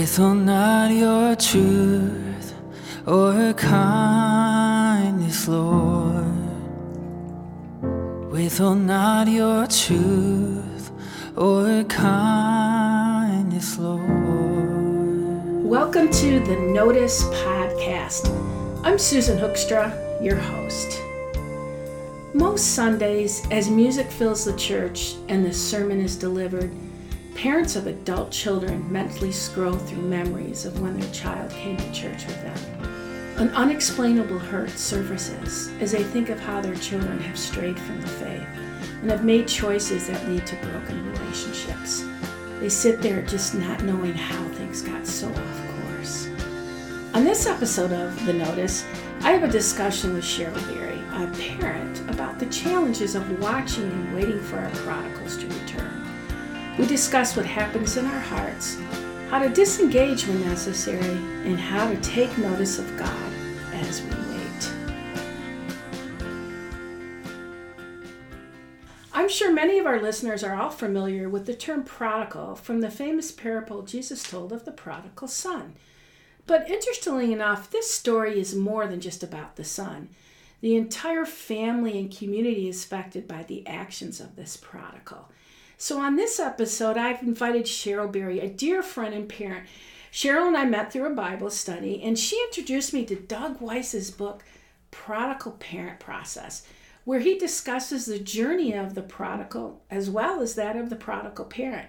Withhold not your truth or kindness, Lord. Withhold not your truth or kindness, Lord. Welcome to the Notice Podcast. I'm Susan Hoekstra, your host. Most Sundays, as music fills the church and the sermon is delivered, parents of adult children mentally scroll through memories of when their child came to church with them. An unexplainable hurt surfaces as they think of how their children have strayed from the faith and have made choices that lead to broken relationships. They sit there just not knowing how things got so off course. On this episode of The Notice, I have a discussion with Cheryl Beery, a parent, about the challenges of watching and waiting for our prodigals to return. We discuss what happens in our hearts, how to disengage when necessary, and how to take notice of God as we wait. I'm sure many of our listeners are all familiar with the term prodigal from the famous parable Jesus told of the prodigal son. But interestingly enough, this story is more than just about the son. The entire family and community is affected by the actions of this prodigal. So, on this episode, I've invited Cheryl Beery, a dear friend and parent. Cheryl and I met through a Bible study, and she introduced me to Doug Weiss's book, Prodigal Parent Process, where he discusses the journey of the prodigal as well as that of the prodigal parent.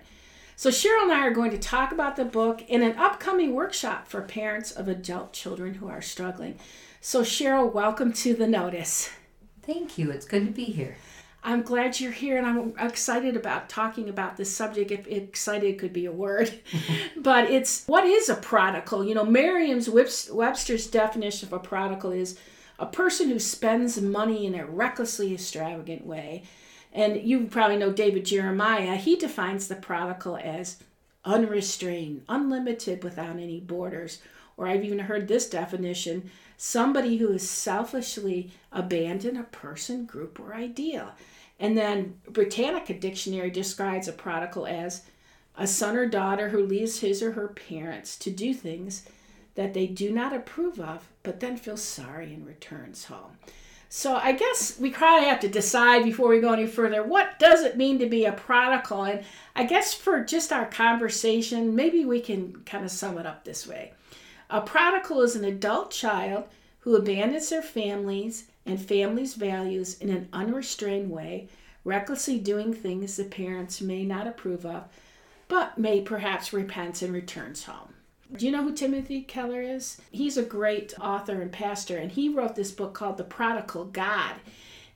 So, Cheryl and I are going to talk about the book in an upcoming workshop for parents of adult children who are struggling. So, Cheryl, welcome to the notice. Thank you. It's good to be here. I'm glad you're here and I'm excited about talking about this subject. If excited could be a word, but it's what is a prodigal? You know, Merriam's Webster's definition of a prodigal is a person who spends money in a recklessly extravagant way. And you probably know David Jeremiah. He defines the prodigal as unrestrained, unlimited, without any borders. Or I've even heard this definition somebody who has selfishly abandoned a person, group, or idea. And then Britannica Dictionary describes a prodigal as a son or daughter who leaves his or her parents to do things that they do not approve of, but then feels sorry and returns home. So I guess we probably have to decide before we go any further what does it mean to be a prodigal? And I guess for just our conversation, maybe we can kind of sum it up this way. A prodigal is an adult child who abandons their families and families' values in an unrestrained way, recklessly doing things the parents may not approve of, but may perhaps repents and returns home. Do you know who Timothy Keller is? He's a great author and pastor, and he wrote this book called The Prodigal God.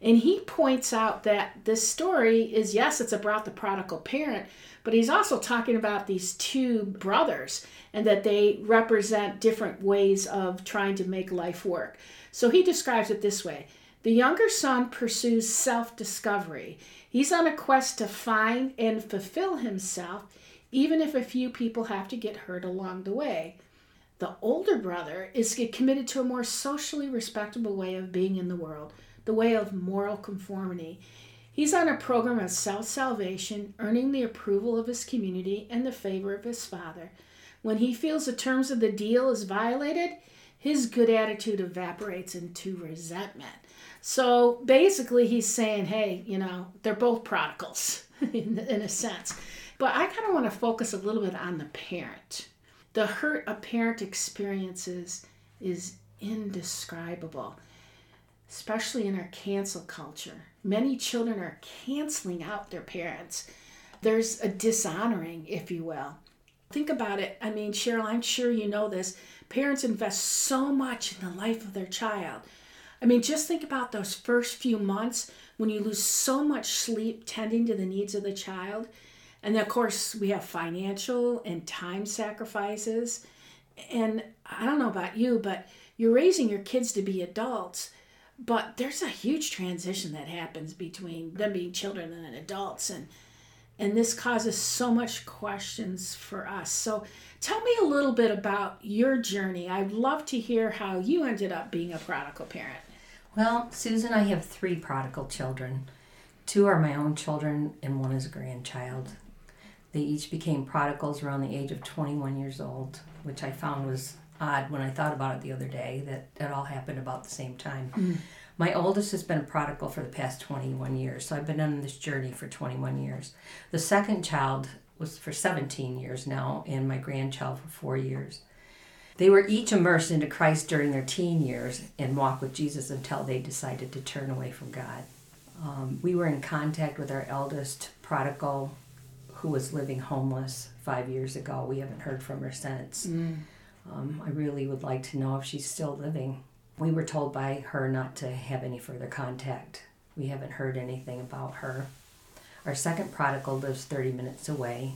And he points out that this story is yes, it's about the prodigal parent, but he's also talking about these two brothers and that they represent different ways of trying to make life work. So he describes it this way The younger son pursues self discovery. He's on a quest to find and fulfill himself, even if a few people have to get hurt along the way. The older brother is committed to a more socially respectable way of being in the world the way of moral conformity. He's on a program of self salvation, earning the approval of his community and the favor of his father. When he feels the terms of the deal is violated, his good attitude evaporates into resentment. So basically, he's saying, hey, you know, they're both prodigals in, in a sense. But I kind of want to focus a little bit on the parent. The hurt a parent experiences is indescribable especially in our cancel culture. Many children are canceling out their parents. There's a dishonoring, if you will. Think about it. I mean, Cheryl, I'm sure you know this. Parents invest so much in the life of their child. I mean, just think about those first few months when you lose so much sleep tending to the needs of the child. And of course, we have financial and time sacrifices. And I don't know about you, but you're raising your kids to be adults but there's a huge transition that happens between them being children and then adults and and this causes so much questions for us. So tell me a little bit about your journey. I'd love to hear how you ended up being a prodigal parent. Well susan i have three prodigal children. Two are my own children and one is a grandchild. They each became prodigals around the age of 21 years old, which I found was odd when I thought about it the other day that it all happened about the same time. Mm. My oldest has been a prodigal for the past 21 years, so I've been on this journey for 21 years. The second child was for 17 years now, and my grandchild for four years. They were each immersed into Christ during their teen years and walked with Jesus until they decided to turn away from God. Um, we were in contact with our eldest prodigal who was living homeless five years ago. We haven't heard from her since. Um, I really would like to know if she's still living. We were told by her not to have any further contact. We haven't heard anything about her. Our second prodigal lives 30 minutes away.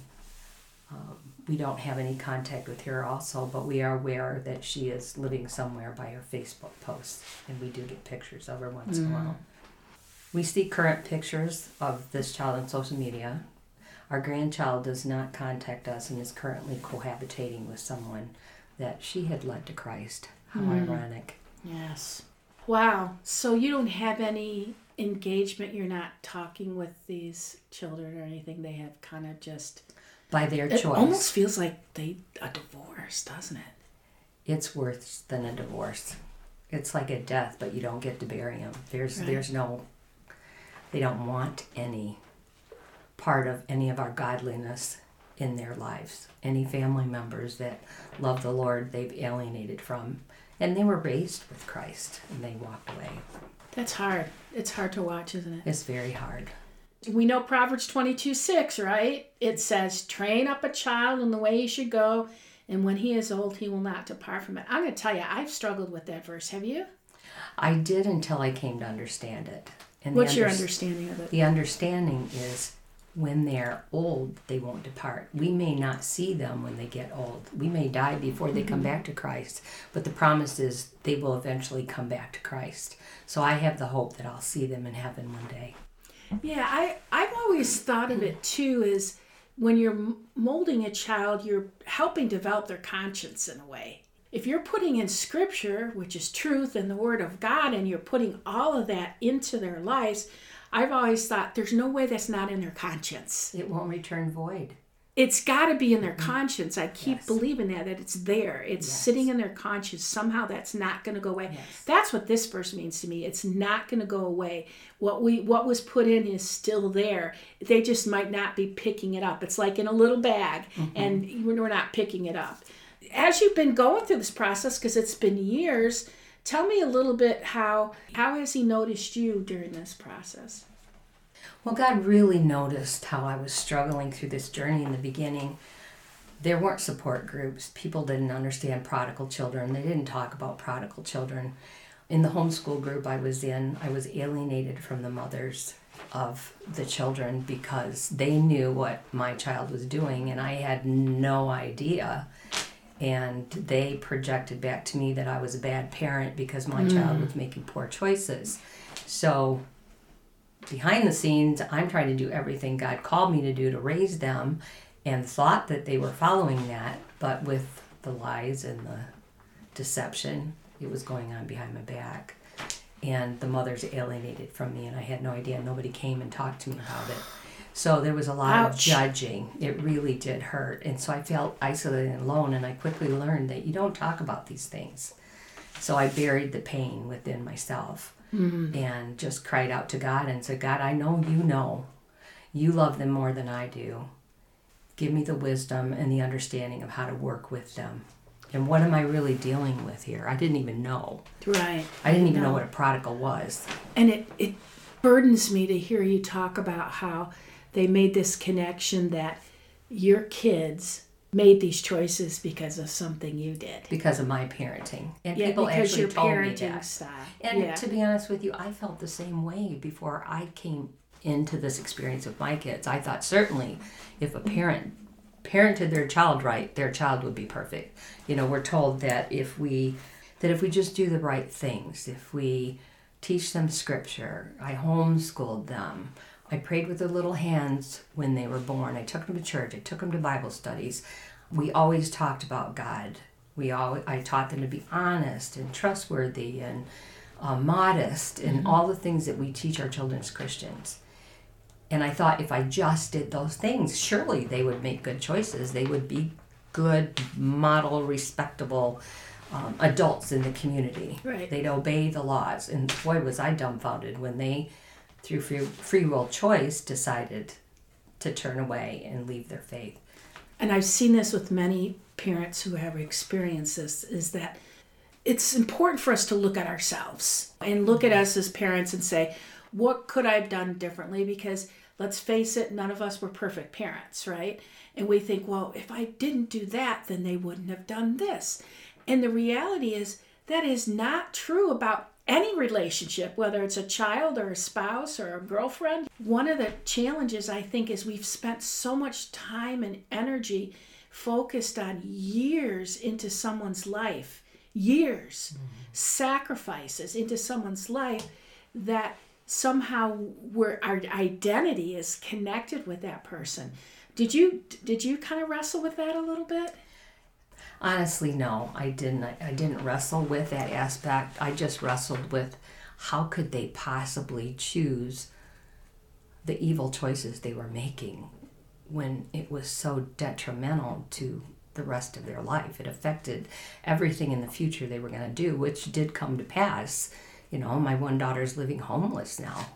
Um, we don't have any contact with her also, but we are aware that she is living somewhere by her Facebook posts, and we do get pictures of her once in a while. We see current pictures of this child on social media. Our grandchild does not contact us and is currently cohabitating with someone that she had led to Christ. How hmm. ironic. Yes. Wow. So you don't have any engagement. You're not talking with these children or anything. They have kind of just. By their choice. It choice. almost feels like they a divorce, doesn't it? it's worse than a divorce. It's like a death, but you don't get to bury them. There's Right. there's no. They don't want any part of any of our godliness in their lives. Any family members that love the Lord, they've alienated from, and they were raised with Christ, and they walked away. That's hard. It's hard to watch, isn't it? It's very hard. We know Proverbs 22 6, right? It says, Train up a child in the way he should go, and when he is old, he will not depart from it. I'm going to tell you, I've struggled with that verse. Have you? I did until I came to understand it. And What's your understanding of it? The understanding is when they're old, they won't depart. We may not see them when they get old. We may die before they come mm-hmm. back to Christ, but the promise is they will eventually come back to Christ. So I have the hope that I'll see them in heaven one day. Yeah, I, I've always thought of it too as when you're molding a child, you're helping develop their conscience in a way. If you're putting in scripture, which is truth and the word of God, and you're putting all of that into their lives, I've always thought there's no way that's not in their conscience. It won't return void. It's got to be in their mm-hmm. conscience. I keep Yes. believing that that it's there. It's Yes. sitting in their conscience. Somehow that's not going to go away. Yes. That's what this verse means to me. It's not going to go away. What we what was put in is still there. They just might not be picking it up. It's like in a little bag mm-hmm. and we're not picking it up. As you've been going through this process because it's been years, tell me a little bit how how has he noticed you during this process? Well, God really noticed how I was struggling through this journey in the beginning. There weren't support groups. People didn't understand prodigal children. They didn't talk about prodigal children. In the homeschool group I was in, I was alienated from the mothers of the children because they knew what my child was doing and I had no idea. And they projected back to me that I was a bad parent because my mm. child was making poor choices. So behind the scenes, I'm trying to do everything God called me to do to raise them and thought that they were following that, but with the lies and the deception, it was going on behind my back. And the mothers alienated from me, and I had no idea. Nobody came and talked to me about it. So there was a lot of judging. It really did hurt. And so I felt isolated and alone, and I quickly learned that you don't talk about these things. So I buried the pain within myself mm. and just cried out to God and said, God, I know you know. You love them more than I do. Give me the wisdom and the understanding of how to work with them. And what am I really dealing with here? I didn't even know. Right. I didn't even know what a prodigal was. And it, it burdens me to hear you talk about how they made this connection that your kids made these choices because of something you did. because of my parenting. And Yeah, people because actually your told me that. style. And yeah. to be honest with you, I felt the same way before I came into this experience with my kids. I thought certainly if a parent parented their child right, their child would be perfect. You know, we're told that if we that if we just do the right things, if we teach them scripture, I homeschooled them. I prayed with their little hands when they were born. I took them to church. I took them to Bible studies. We always talked about God. We all I taught them to be honest and trustworthy and uh, modest and all the things that we teach our children as Christians. And I thought if I just did those things, surely they would make good choices. They would be good, model, respectable um, adults in the community. Right. They'd obey the laws. And boy, was I dumbfounded when they, through free, free will choice, decided to turn away and leave their faith. and I've seen this with many parents who have experienced this, is that it's important for us to look at ourselves and look at mm-hmm. us as parents and say, what could I have done differently? Because let's face it, none of us were perfect parents, right? And we think, well, if I didn't do that, then they wouldn't have done this. And the reality is, that is not true about any relationship, whether it's a child or a spouse or a girlfriend. One of the challenges I think is we've spent so much time and energy focused on years into someone's life, years, sacrifices into someone's life that somehow we're, our identity is connected with that person. Did you did you kind of wrestle with that a little bit? Honestly, no, I didn't. I, didn't wrestle with that aspect. I just wrestled with how could they possibly choose the evil choices they were making when it was so detrimental to the rest of their life. It affected everything in the future they were going to do, which did come to pass. You know, my one daughter's living homeless now.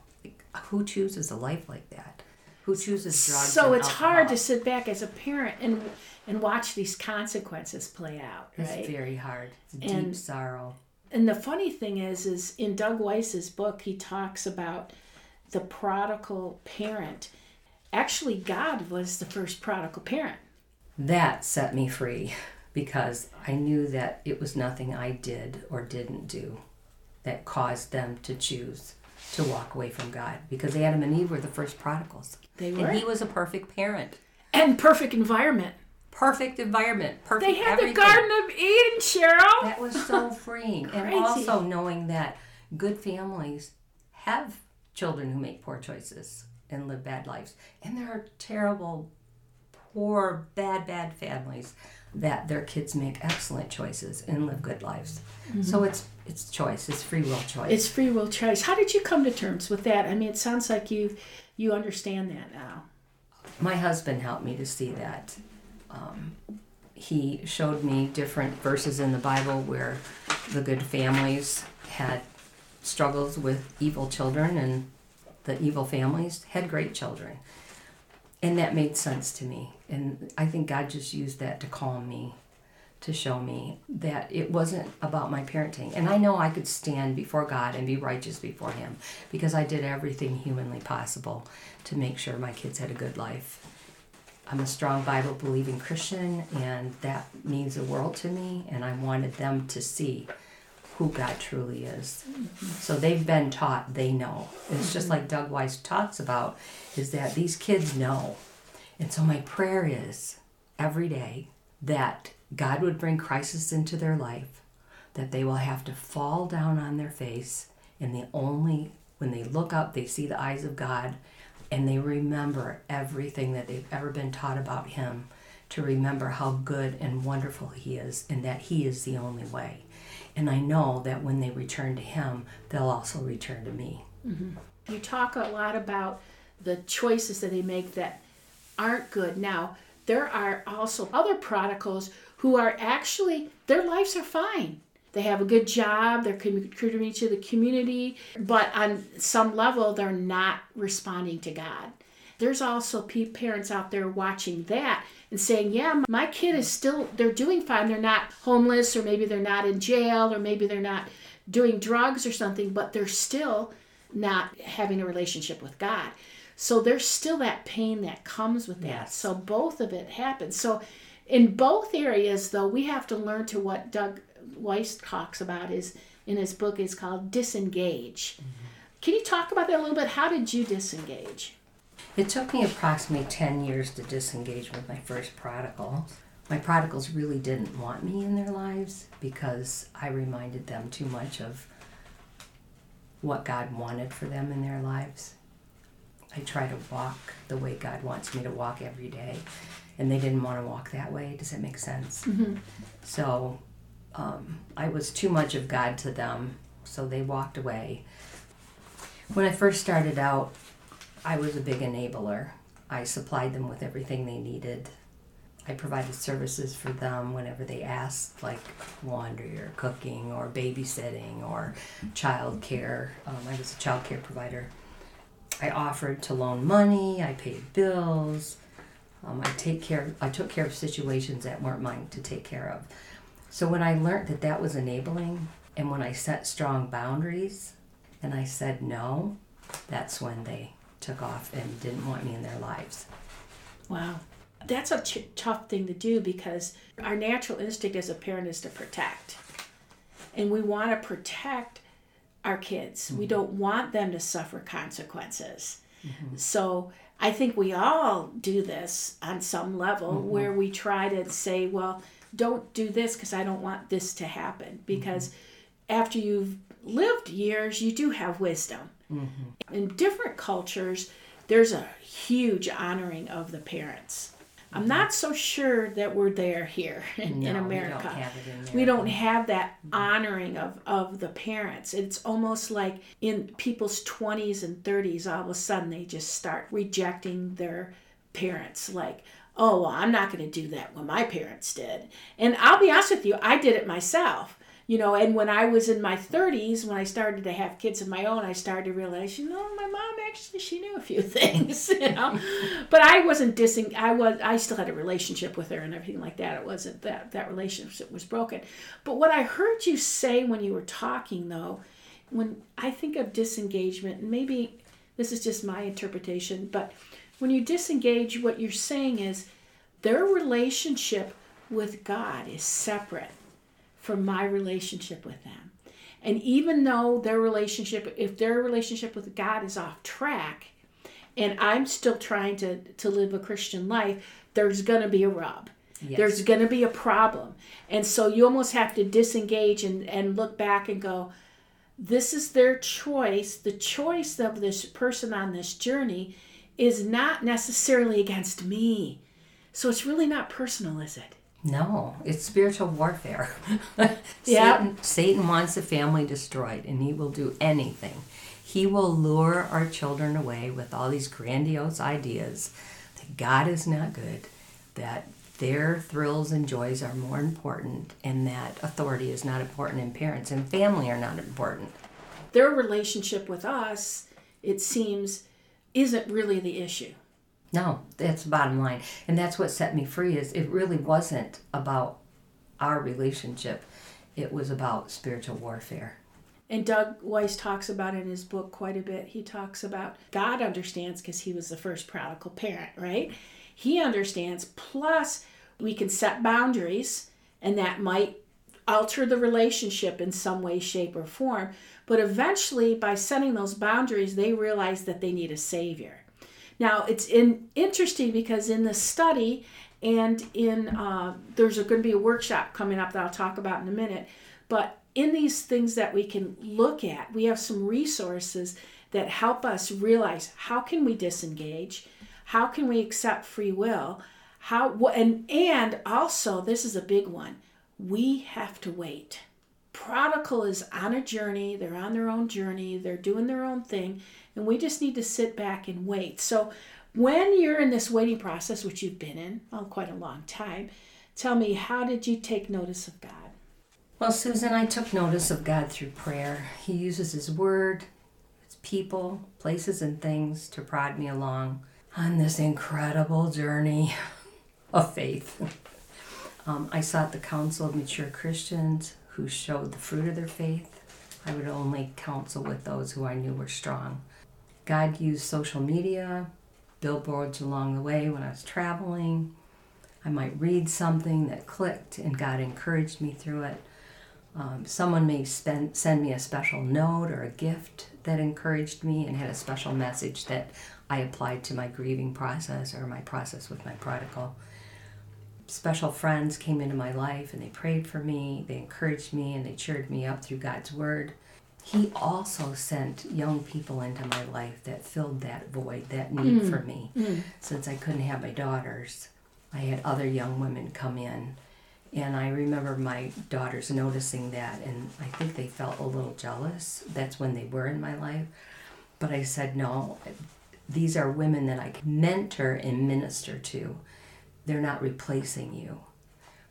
Who chooses a life like that? Who chooses drugs? So it's hard to sit back as a parent and and watch these consequences play out, right? It's very hard. It's deep And- sorrow. and the funny thing is is in doug weiss's book he talks about the prodigal parent actually god was the first prodigal parent That set me free because I knew that it was nothing I did or didn't do that caused them to choose to walk away from God because Adam and Eve were the first prodigals. They were. And he was a perfect parent. and perfect environment Perfect environment, perfect they had everything. the garden of eden cheryl That was so freeing. and also knowing that good families have children who make poor choices and live bad lives. And there are terrible, poor, bad, bad families that their kids make excellent choices and live good lives. Mm-hmm. So it's it's choice, it's free will choice. it's free will choice how did you come to terms with that i mean it sounds like you you understand that now my husband helped me to see that. Um, he showed me different verses in the Bible where the good families had struggles with evil children, and the evil families had great children. And that made sense to me. And I think God just used that to calm me, to show me that it wasn't about my parenting. And I know I could stand before God and be righteous before Him because I did everything humanly possible to make sure my kids had a good life. I'm a strong Bible believing Christian, and that means the world to me. And I wanted them to see who God truly is. Mm-hmm. So they've been taught, they know. It's just like Doug Weiss talks about, is that these kids know. And so my prayer is every day that God would bring crisis into their life, that they will have to fall down on their face, and the only when they look up, they see the eyes of God, and they remember everything that they've ever been taught about Him, to remember how good and wonderful He is, and that He is the only way. And I know that when they return to Him, they'll also return to me. Mm-hmm. You talk a lot about the choices that they make that aren't good. Now, there are also other prodigals who are actually, their lives are fine. They have a good job, they're contributing to the community, but on some level, they're not responding to God. There's also parents out there watching that and saying, Yeah, my kid is still, they're doing fine. They're not homeless, or maybe they're not in jail, or maybe they're not doing drugs or something, but they're still not having a relationship with God. So there's still that pain that comes with that. Yes. So both of it happens. So in both areas though, we have to learn to what Doug Weiss talks about is in his book is called disengage. Can you talk about that a little bit? How did you disengage? It took me approximately 10 years to disengage with my first prodigal. My prodigals really didn't want me in their lives because I reminded them too much of what God wanted for them in their lives. I try to walk the way God wants me to walk every day, and they didn't want to walk that way. Does that make sense? So um, I was too much of God to them, so they walked away. When I first started out, I was a big enabler. I supplied them with everything they needed. I provided services for them whenever they asked, like laundry or cooking or babysitting or child care. Um, I was a child care provider. I offered to loan money. I paid bills. Um, I take care. I took care of situations that weren't mine to take care of. So when I learned that that was enabling, and when I set strong boundaries, and I said no, that's when they took off and didn't want me in their lives. Wow. That's a t- tough thing to do because our natural instinct as a parent is to protect. And we want to protect our kids. Mm-hmm. We don't want them to suffer consequences. Mm-hmm. So I think we all do this on some level mm-hmm. where we try to say, well, don't do this because I don't want this to happen. Because mm-hmm. after you've lived years, you do have wisdom. Mm-hmm. In different cultures, there's a huge honoring of the parents. I'm not so sure that we're there here in, no, in America. We don't, have, in we don't have that mm-hmm. honoring of, of the parents. It's almost like in people's 20s and 30s, all of a sudden they just start rejecting their parents. Like, oh, well, I'm not going to do that when my parents did. And I'll be honest with you, I did it myself you know and when i was in my 30s when i started to have kids of my own i started to realize you know my mom actually she knew a few things you know? But i wasn't dissing i was i still had a relationship with her and everything like that. It wasn't that that relationship was broken. But what i heard you say when you were talking though when i think of disengagement and maybe this is just my interpretation but when you disengage what you're saying is their relationship with god is separate from my relationship with them. And even though their relationship, if their relationship with God is off track, and I'm still trying to, to live a Christian life, there's going to be a rub. Yes. There's going to be a problem. And so you almost have to disengage and, and look back and go, this is their choice. The choice of this person on this journey is not necessarily against me. So it's really not personal, is it? No, it's spiritual warfare. yeah. Satan, Satan wants the family destroyed, and he will do anything. He will lure our children away with all these grandiose ideas that God is not good, that their thrills and joys are more important, and that authority is not important, and parents and family are not important. Their relationship with us, it seems, isn't really the issue. No, that's the bottom line. And that's what set me free is it really wasn't about our relationship. It was about spiritual warfare. And Doug Weiss talks about in his book quite a bit. He talks about God understands because he was the first prodigal parent, right? He understands. Plus, we can set boundaries, and that might alter the relationship in some way, shape, or form. But eventually, by setting those boundaries, they realize that they need a savior. Now it's in, interesting because in the study and in uh, there's going to be a workshop coming up that I'll talk about in a minute, but in these things that we can look at, we have some resources that help us realize how can we disengage, how can we accept free will, how and and also this is a big one. We have to wait. Prodigal is on a journey, they're on their own journey, they're doing their own thing, and we just need to sit back and wait. So, when you're in this waiting process, which you've been in well, quite a long time, tell me, how did you take notice of God? Well, Susan, I took notice of God through prayer. He uses His Word, His people, places, and things to prod me along on this incredible journey of faith. Um, I sought the counsel of mature Christians who showed the fruit of their faith. I would only counsel with those who I knew were strong. God used social media, billboards along the way when I was traveling. I might read something that clicked and God encouraged me through it. Um, someone may spend, send me a special note or a gift that encouraged me and had a special message that I applied to my grieving process or my process with my prodigal. Special friends came into my life and they prayed for me, they encouraged me, and they cheered me up through God's Word. He also sent young people into my life that filled that void, that need mm. for me. Mm. Since I couldn't have my daughters, I had other young women come in. And I remember my daughters noticing that, and I think they felt a little jealous. That's when they were in my life. But I said, no, These are women that I can mentor and minister to. They're not replacing you.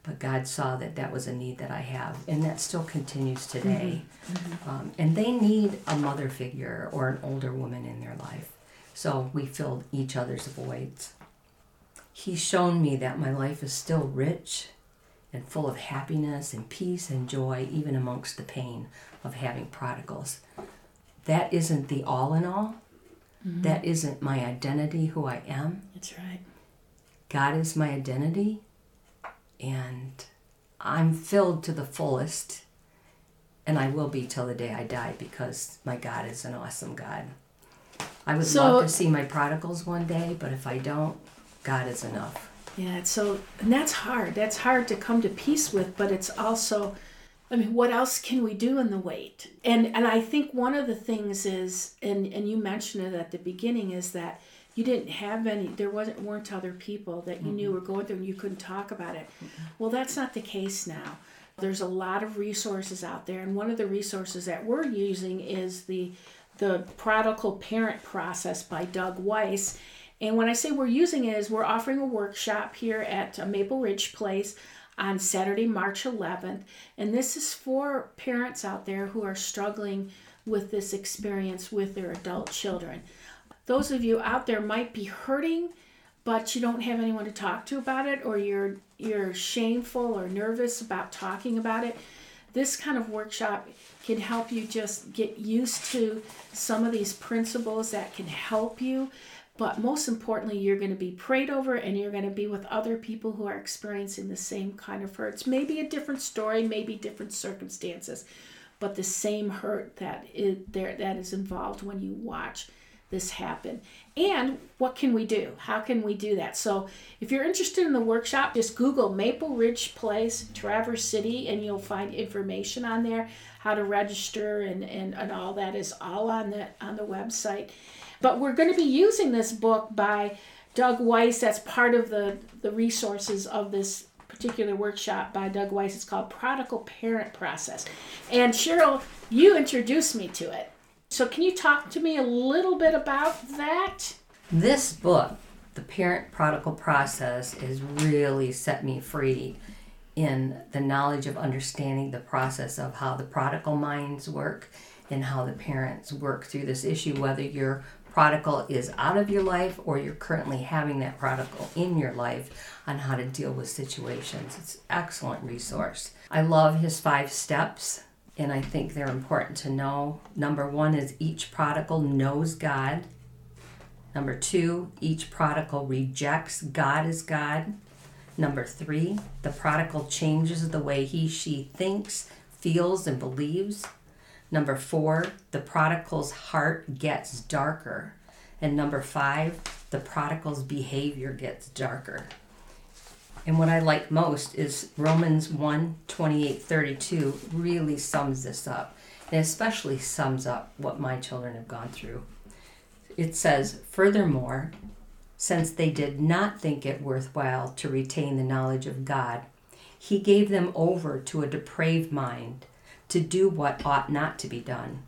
But God saw that that was a need that I have, and that still continues today. Mm-hmm. Um, and they need a mother figure or an older woman in their life. So we filled each other's voids. He's shown me that my life is still rich and full of happiness and peace and joy, even amongst the pain of having prodigals. That isn't the all in all. Mm-hmm. That isn't my identity, who I am. That's right. God is my identity, and I'm filled to the fullest, and I will be till the day I die because my God is an awesome God. I would so, love to see my prodigals one day, but if I don't, God is enough. Yeah, so and that's hard. That's hard to come to peace with, but it's also I mean, what else can we do in the wait? And and I think one of the things is and and you mentioned it at the beginning is that you didn't have any there wasn't weren't other people that you mm-hmm. knew were going through and you couldn't talk about it. Mm-hmm. Well, that's not the case now. There's a lot of resources out there and one of the resources that we're using is the the prodigal parent process by Doug Weiss and when I say we're using it, is we're offering a workshop here at uh, Maple Ridge Place on Saturday, March 11th. And this is for parents out there who are struggling with this experience with their adult children. Those of you out there might be hurting, but you don't have anyone to talk to about it, or you're you're shameful or nervous about talking about it. This kind of workshop can help you just get used to some of these principles that can help you but most importantly, you're going to be prayed over and you're going to be with other people who are experiencing the same kind of hurts. Maybe a different story, maybe different circumstances, but the same hurt that is there that is involved when you watch this happen. And what can we do? How can we do that? So, if you're interested in the workshop, just Google Maple Ridge Place, Traverse City, and you'll find information on there, how to register and, and, and all that is all on the on the website. But we're going to be using this book by Doug Weiss. That's part of the, the resources of this particular workshop by Doug Weiss. It's called Prodigal Parent Process. And Cheryl, you introduced me to it. So can you talk to me a little bit about that? This book, The Parent Prodigal Process, has really set me free in the knowledge of understanding the process of how the prodigal minds work and how the parents work through this issue, whether you're prodigal is out of your life or you're currently having that prodigal in your life on how to deal with situations. It's excellent resource. I love his five steps and I think they're important to know. Number 1 is each prodigal knows God. Number 2, each prodigal rejects God as God. Number 3, the prodigal changes the way he she thinks, feels and believes. Number four, the prodigal's heart gets darker. And number five, the prodigal's behavior gets darker. And what I like most is Romans 1 28 32 really sums this up, and especially sums up what my children have gone through. It says, Furthermore, since they did not think it worthwhile to retain the knowledge of God, he gave them over to a depraved mind to do what ought not to be done.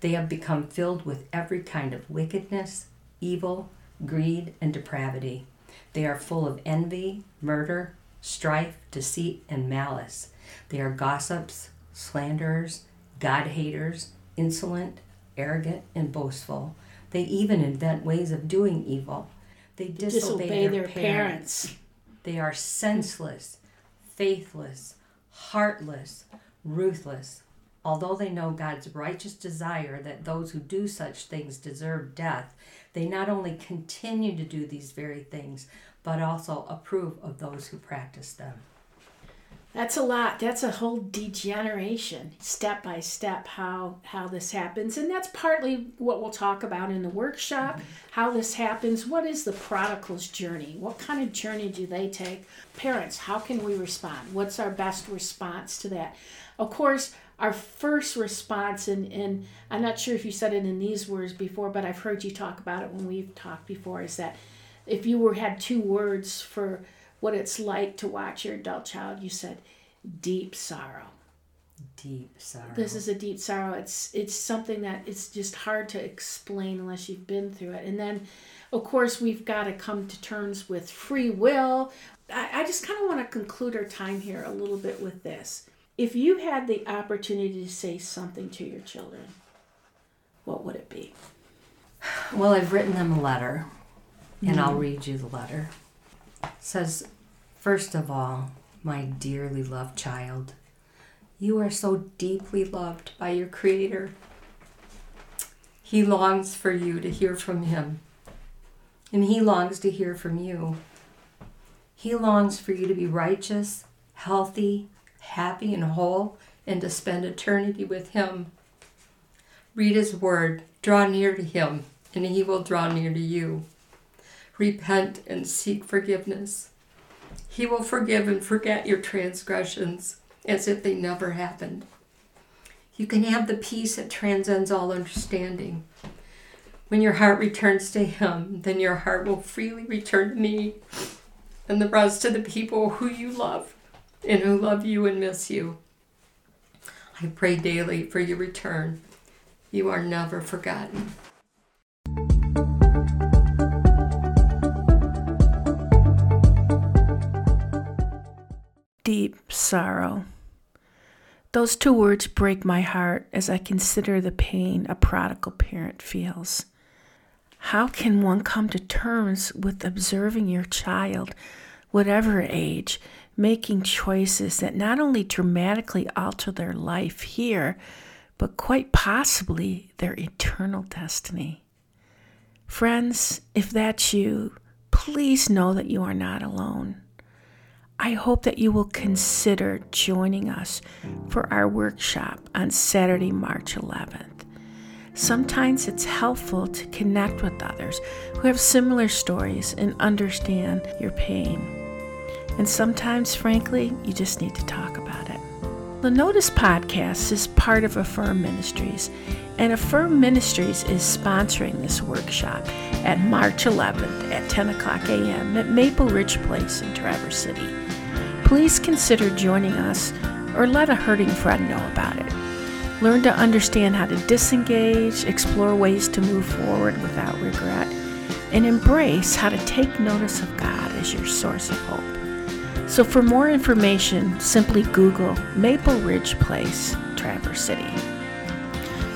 They have become filled with every kind of wickedness, evil, greed, and depravity. They are full of envy, murder, strife, deceit, and malice. They are gossips, slanderers, God haters, insolent, arrogant, and boastful. They even invent ways of doing evil. They disobey, disobey their, their parents. parents. They are senseless, faithless, heartless, ruthless, Although they know God's righteous desire that those who do such things deserve death, they not only continue to do these very things, but also approve of those who practice them. That's a lot. That's a whole degeneration, step by step, how how this happens, and that's partly what we'll talk about in the workshop. Mm-hmm. How this happens. What is the prodigal's journey? What kind of journey do they take? Parents, how can we respond? What's our best response to that? Of course, our first response, and, and I'm not sure if you said it in these words before, but I've heard you talk about it when we've talked before, is that if you were had two words for what it's like to watch your adult child, you said deep sorrow. Deep sorrow. This is a deep sorrow. It's it's something that it's just hard to explain unless you've been through it. And then, of course, we've got to come to terms with free will. I, I just kind of want to conclude our time here a little bit with this. If you had the opportunity to say something to your children, what would it be? Well, I've written them a letter, and I'll mm-hmm. read you the letter. It says, First of all, my dearly loved child, you are so deeply loved by your Creator. He longs for you to hear from Him, and He longs to hear from you. He longs for you to be righteous, healthy, happy, and whole, and to spend eternity with Him. Read His Word, draw near to Him, and He will draw near to you. Repent and seek forgiveness. He will forgive and forget your transgressions as if they never happened. You can have the peace that transcends all understanding. When your heart returns to Him, then your heart will freely return to me and the rest of the people who you love and who love you and miss you. I pray daily for your return. You are never forgotten. Deep sorrow. Those two words break my heart as I consider the pain a prodigal parent feels. How can one come to terms with observing your child, whatever age, making choices that not only dramatically alter their life here, but quite possibly their eternal destiny? Friends, if that's you, please know that you are not alone. I hope that you will consider joining us for our workshop on Saturday, March 11th. Sometimes it's helpful to connect with others who have similar stories and understand your pain. And sometimes, frankly, you just need to talk about it. The Notice podcast is part of Affirm Ministries, and Affirm Ministries is sponsoring this workshop at March 11th at 10 o'clock a.m. at Maple Ridge Place in Traverse City. Please consider joining us or let a hurting friend know about it. Learn to understand how to disengage, explore ways to move forward without regret, and embrace how to take notice of God as your source of hope. So, for more information, simply Google Maple Ridge Place, Traverse City.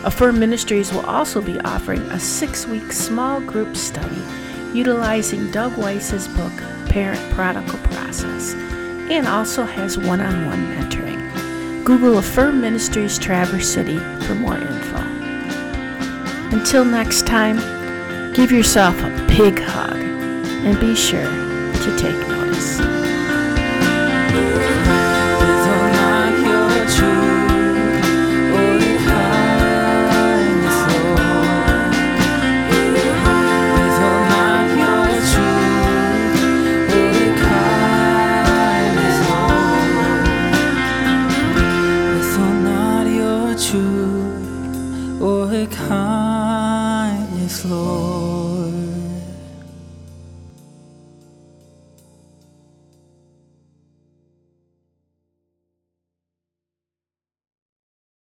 Affirm Ministries will also be offering a six week small group study utilizing Doug Weiss's book, Parent Prodigal Process, and also has one on one mentoring. Google Affirm Ministries Traverse City for more info. Until next time, give yourself a big hug and be sure to take notice.